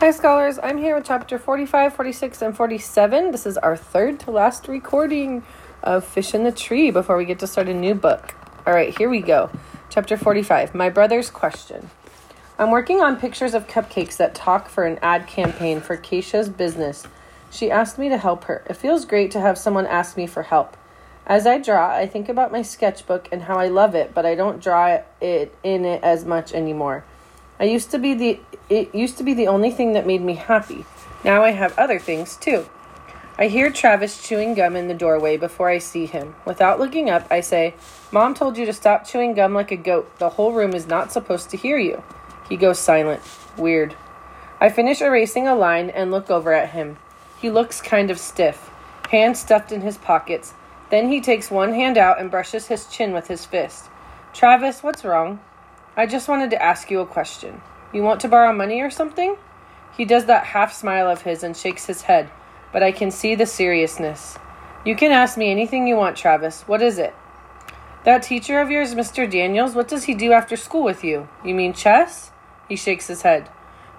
Hi, scholars. I'm here with chapter 45, 46, and 47. This is our third to last recording of Fish in the Tree before we get to start a new book. All right, here we go. Chapter 45 My Brother's Question. I'm working on pictures of cupcakes that talk for an ad campaign for Keisha's business. She asked me to help her. It feels great to have someone ask me for help. As I draw, I think about my sketchbook and how I love it, but I don't draw it in it as much anymore. I used to be the it used to be the only thing that made me happy. Now I have other things too. I hear Travis chewing gum in the doorway before I see him. Without looking up, I say, Mom told you to stop chewing gum like a goat. The whole room is not supposed to hear you. He goes silent. Weird. I finish erasing a line and look over at him. He looks kind of stiff, hands stuffed in his pockets. Then he takes one hand out and brushes his chin with his fist. Travis, what's wrong? I just wanted to ask you a question. You want to borrow money or something? He does that half smile of his and shakes his head, but I can see the seriousness. You can ask me anything you want, Travis. What is it? That teacher of yours, Mr. Daniels, what does he do after school with you? You mean chess? He shakes his head.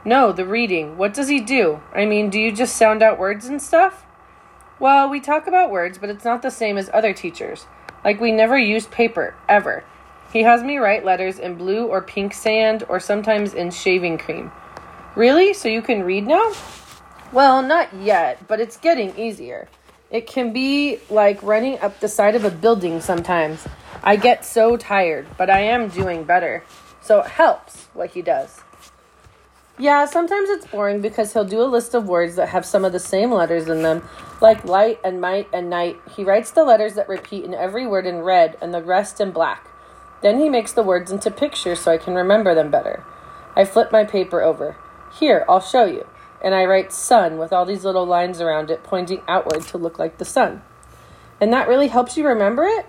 No, the reading. What does he do? I mean, do you just sound out words and stuff? Well, we talk about words, but it's not the same as other teachers. Like, we never use paper, ever. He has me write letters in blue or pink sand or sometimes in shaving cream. Really? So you can read now? Well, not yet, but it's getting easier. It can be like running up the side of a building sometimes. I get so tired, but I am doing better. So it helps what he does. Yeah, sometimes it's boring because he'll do a list of words that have some of the same letters in them, like light and might and night. He writes the letters that repeat in every word in red and the rest in black. Then he makes the words into pictures so I can remember them better. I flip my paper over. Here, I'll show you. And I write sun with all these little lines around it pointing outward to look like the sun. And that really helps you remember it?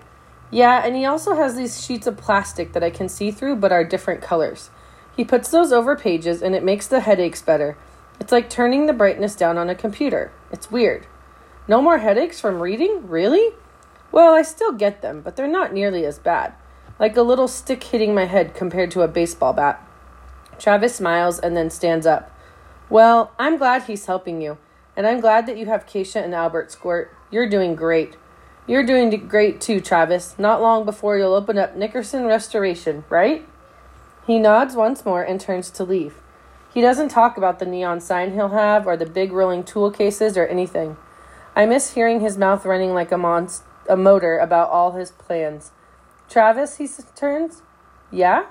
Yeah, and he also has these sheets of plastic that I can see through but are different colors. He puts those over pages and it makes the headaches better. It's like turning the brightness down on a computer. It's weird. No more headaches from reading? Really? Well, I still get them, but they're not nearly as bad like a little stick hitting my head compared to a baseball bat. Travis smiles and then stands up. Well, I'm glad he's helping you, and I'm glad that you have Keisha and Albert Squirt. You're doing great. You're doing great too, Travis. Not long before you'll open up Nickerson Restoration, right? He nods once more and turns to leave. He doesn't talk about the neon sign he'll have or the big rolling tool cases or anything. I miss hearing his mouth running like a, mon- a motor about all his plans. Travis, he turns. Yeah?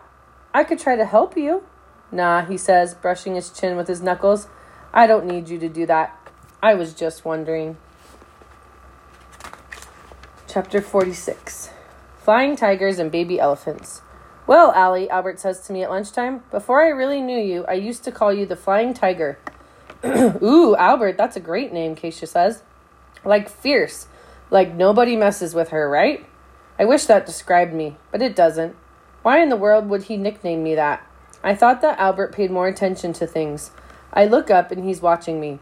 I could try to help you. Nah, he says, brushing his chin with his knuckles. I don't need you to do that. I was just wondering. Chapter 46 Flying Tigers and Baby Elephants. Well, Allie, Albert says to me at lunchtime, before I really knew you, I used to call you the Flying Tiger. Ooh, Albert, that's a great name, Keisha says. Like fierce. Like nobody messes with her, right? I wish that described me, but it doesn't. Why in the world would he nickname me that? I thought that Albert paid more attention to things. I look up and he's watching me.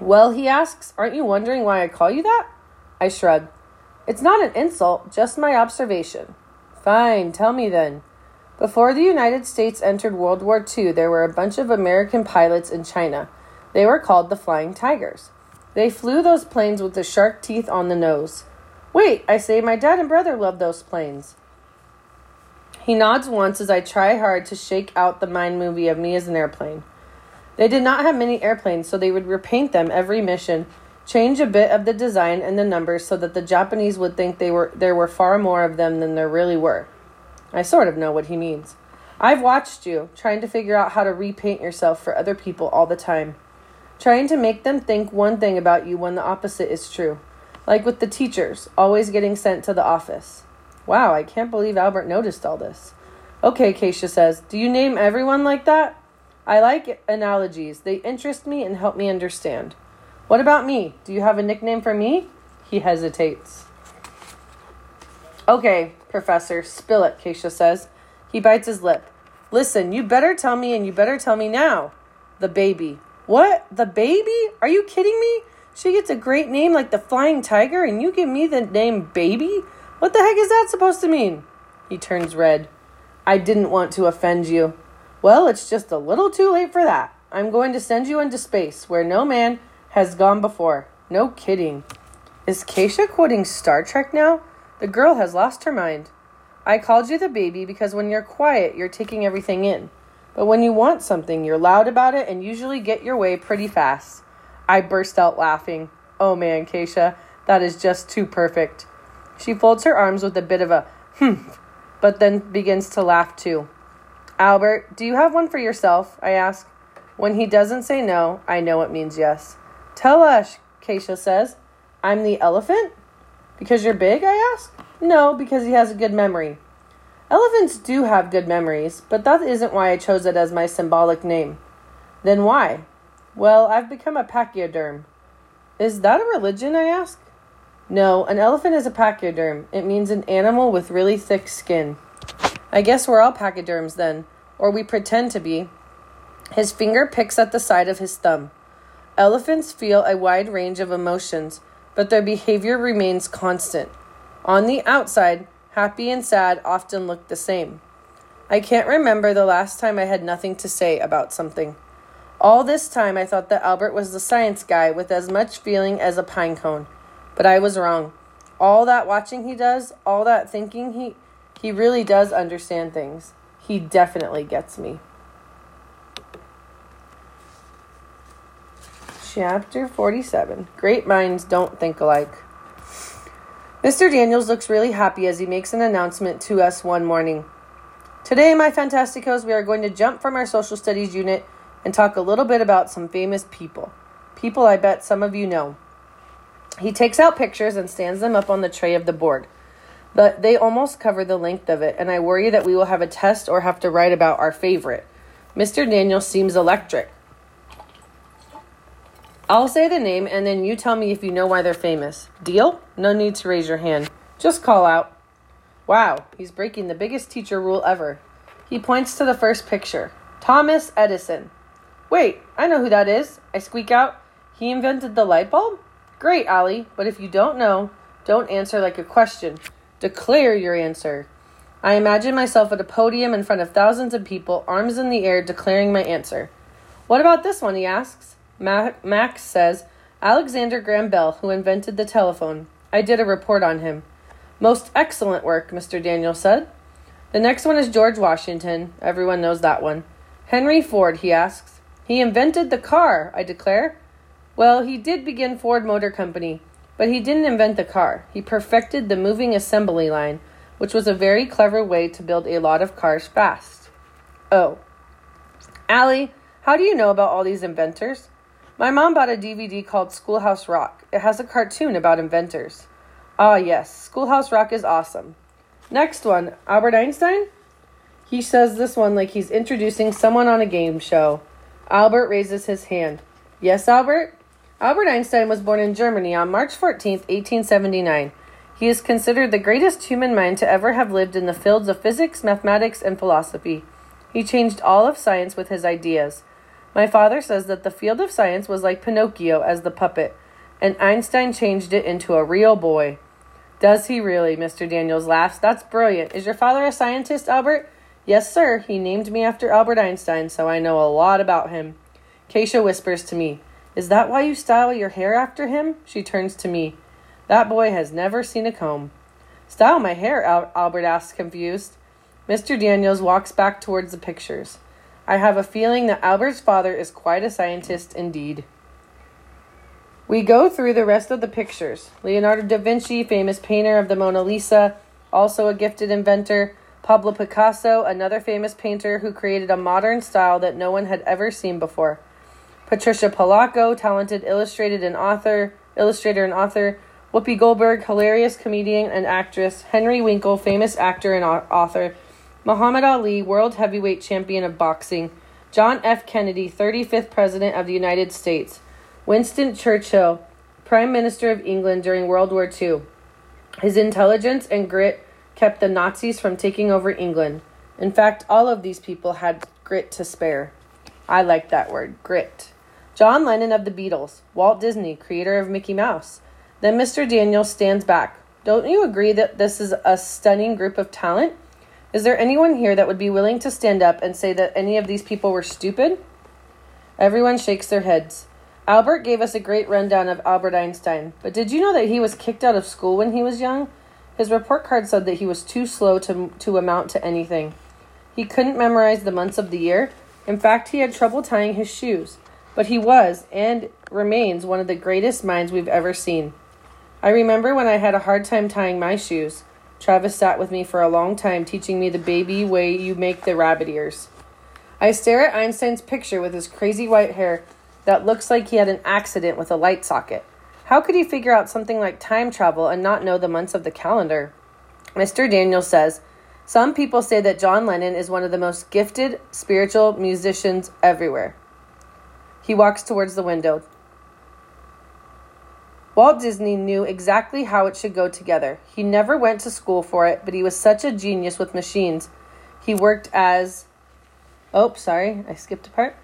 Well, he asks, aren't you wondering why I call you that? I shrug. It's not an insult, just my observation. Fine, tell me then. Before the United States entered World War II, there were a bunch of American pilots in China. They were called the Flying Tigers. They flew those planes with the shark teeth on the nose. Wait, I say, my dad and brother love those planes. He nods once as I try hard to shake out the mind movie of me as an airplane. They did not have many airplanes, so they would repaint them every mission, change a bit of the design and the numbers so that the Japanese would think they were there were far more of them than there really were. I sort of know what he means. I've watched you trying to figure out how to repaint yourself for other people all the time, trying to make them think one thing about you when the opposite is true. Like with the teachers, always getting sent to the office. Wow, I can't believe Albert noticed all this. Okay, Keisha says, do you name everyone like that? I like analogies. They interest me and help me understand. What about me? Do you have a nickname for me? He hesitates. Okay, Professor, spill it, Keisha says. He bites his lip. Listen, you better tell me and you better tell me now. The baby. What? The baby? Are you kidding me? She gets a great name like the Flying Tiger, and you give me the name Baby? What the heck is that supposed to mean? He turns red. I didn't want to offend you. Well, it's just a little too late for that. I'm going to send you into space where no man has gone before. No kidding. Is Keisha quoting Star Trek now? The girl has lost her mind. I called you the baby because when you're quiet, you're taking everything in. But when you want something, you're loud about it and usually get your way pretty fast. I burst out laughing. Oh man, Keisha, that is just too perfect. She folds her arms with a bit of a humph, but then begins to laugh too. Albert, do you have one for yourself? I ask. When he doesn't say no, I know it means yes. Tell us, Keisha says. I'm the elephant? Because you're big, I ask. No, because he has a good memory. Elephants do have good memories, but that isn't why I chose it as my symbolic name. Then why? Well, I've become a pachyderm. Is that a religion, I ask? No, an elephant is a pachyderm. It means an animal with really thick skin. I guess we're all pachyderms then, or we pretend to be. His finger picks at the side of his thumb. Elephants feel a wide range of emotions, but their behavior remains constant. On the outside, happy and sad often look the same. I can't remember the last time I had nothing to say about something. All this time, I thought that Albert was the science guy with as much feeling as a pine cone. But I was wrong. All that watching he does, all that thinking he he really does understand things. He definitely gets me. Chapter 47 Great minds don't think alike. Mr. Daniels looks really happy as he makes an announcement to us one morning. Today, my Fantasticos, we are going to jump from our social studies unit and talk a little bit about some famous people. People I bet some of you know. He takes out pictures and stands them up on the tray of the board. But they almost cover the length of it, and I worry that we will have a test or have to write about our favorite. Mr. Daniel seems electric. I'll say the name, and then you tell me if you know why they're famous. Deal? No need to raise your hand. Just call out. Wow, he's breaking the biggest teacher rule ever. He points to the first picture Thomas Edison. Wait, I know who that is. I squeak out. He invented the light bulb? Great, Allie, but if you don't know, don't answer like a question. Declare your answer. I imagine myself at a podium in front of thousands of people, arms in the air, declaring my answer. What about this one? he asks. Max says, Alexander Graham Bell, who invented the telephone. I did a report on him. Most excellent work, Mr. Daniel said. The next one is George Washington. Everyone knows that one. Henry Ford, he asks. He invented the car, I declare. Well, he did begin Ford Motor Company, but he didn't invent the car. He perfected the moving assembly line, which was a very clever way to build a lot of cars fast. Oh. Allie, how do you know about all these inventors? My mom bought a DVD called Schoolhouse Rock. It has a cartoon about inventors. Ah, yes, Schoolhouse Rock is awesome. Next one, Albert Einstein? He says this one like he's introducing someone on a game show. Albert raises his hand. Yes, Albert? Albert Einstein was born in Germany on March 14, 1879. He is considered the greatest human mind to ever have lived in the fields of physics, mathematics, and philosophy. He changed all of science with his ideas. My father says that the field of science was like Pinocchio as the puppet, and Einstein changed it into a real boy. Does he really? Mr. Daniels laughs. That's brilliant. Is your father a scientist, Albert? Yes, sir. He named me after Albert Einstein, so I know a lot about him. Keisha whispers to me, is that why you style your hair after him? She turns to me. That boy has never seen a comb. Style my hair, Al- Albert asks, confused. Mr. Daniels walks back towards the pictures. I have a feeling that Albert's father is quite a scientist indeed. We go through the rest of the pictures. Leonardo da Vinci, famous painter of the Mona Lisa, also a gifted inventor. Pablo Picasso, another famous painter who created a modern style that no one had ever seen before. Patricia Polacco, talented illustrated and author, illustrator and author. Whoopi Goldberg, hilarious comedian and actress. Henry Winkler, famous actor and author. Muhammad Ali, world heavyweight champion of boxing. John F. Kennedy, 35th President of the United States. Winston Churchill, Prime Minister of England during World War II. His intelligence and grit kept the Nazis from taking over England. In fact, all of these people had grit to spare. I like that word, grit. John Lennon of the Beatles, Walt Disney, creator of Mickey Mouse. Then Mr. Daniel stands back. Don't you agree that this is a stunning group of talent? Is there anyone here that would be willing to stand up and say that any of these people were stupid? Everyone shakes their heads. Albert gave us a great rundown of Albert Einstein, but did you know that he was kicked out of school when he was young? His report card said that he was too slow to, to amount to anything. He couldn't memorize the months of the year. In fact, he had trouble tying his shoes. But he was, and remains, one of the greatest minds we've ever seen. I remember when I had a hard time tying my shoes. Travis sat with me for a long time, teaching me the baby way you make the rabbit ears. I stare at Einstein's picture with his crazy white hair that looks like he had an accident with a light socket. How could he figure out something like time travel and not know the months of the calendar? Mr. Daniel says, Some people say that John Lennon is one of the most gifted spiritual musicians everywhere. He walks towards the window. Walt Disney knew exactly how it should go together. He never went to school for it, but he was such a genius with machines. He worked as. Oh, sorry, I skipped a part.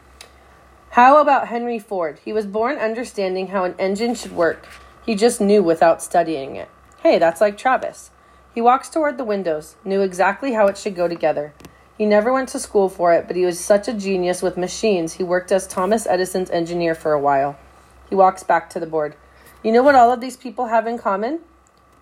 How about Henry Ford? He was born understanding how an engine should work. He just knew without studying it. Hey, that's like Travis. He walks toward the windows, knew exactly how it should go together. He never went to school for it, but he was such a genius with machines, he worked as Thomas Edison's engineer for a while. He walks back to the board. You know what all of these people have in common?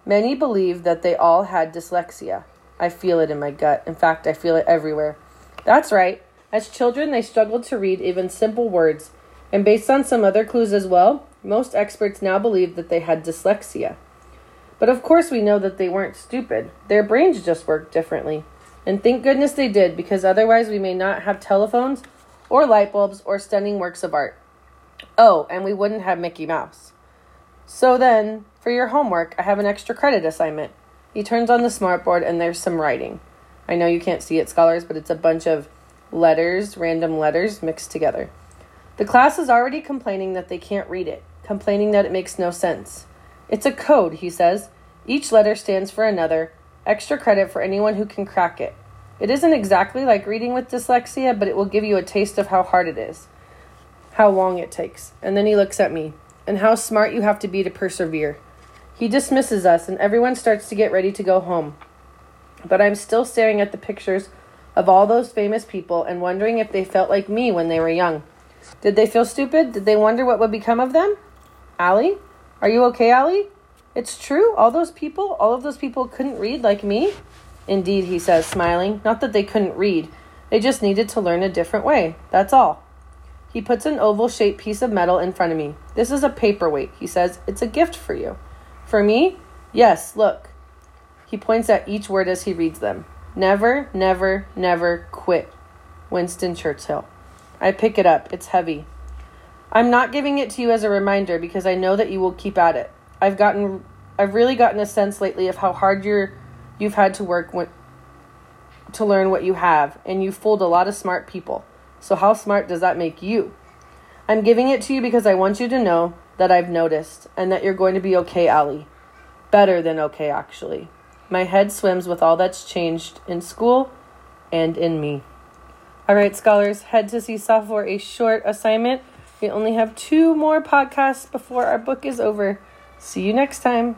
Many believe that they all had dyslexia. I feel it in my gut. In fact, I feel it everywhere. That's right. As children, they struggled to read even simple words, and based on some other clues as well, most experts now believe that they had dyslexia. But of course, we know that they weren't stupid. Their brains just worked differently. And thank goodness they did, because otherwise, we may not have telephones, or light bulbs, or stunning works of art. Oh, and we wouldn't have Mickey Mouse. So then, for your homework, I have an extra credit assignment. He turns on the smartboard, and there's some writing. I know you can't see it, scholars, but it's a bunch of letters, random letters mixed together. The class is already complaining that they can't read it, complaining that it makes no sense. It's a code, he says. Each letter stands for another, extra credit for anyone who can crack it. It isn't exactly like reading with dyslexia, but it will give you a taste of how hard it is, how long it takes. And then he looks at me, and how smart you have to be to persevere. He dismisses us, and everyone starts to get ready to go home. But I'm still staring at the pictures of all those famous people and wondering if they felt like me when they were young. Did they feel stupid? Did they wonder what would become of them? Allie? Are you okay, Allie? It's true? All those people? All of those people couldn't read like me? Indeed, he says, smiling. Not that they couldn't read. They just needed to learn a different way. That's all. He puts an oval shaped piece of metal in front of me. This is a paperweight, he says. It's a gift for you. For me? Yes, look. He points at each word as he reads them. Never, never, never quit. Winston Churchill. I pick it up. It's heavy. I'm not giving it to you as a reminder because I know that you will keep at it. I've gotten I've really gotten a sense lately of how hard you're you've had to work when, to learn what you have and you fooled a lot of smart people. So how smart does that make you? I'm giving it to you because I want you to know that I've noticed and that you're going to be okay, Allie. Better than okay actually. My head swims with all that's changed in school and in me. All right, scholars, head to Seesaw for a short assignment. We only have two more podcasts before our book is over. See you next time.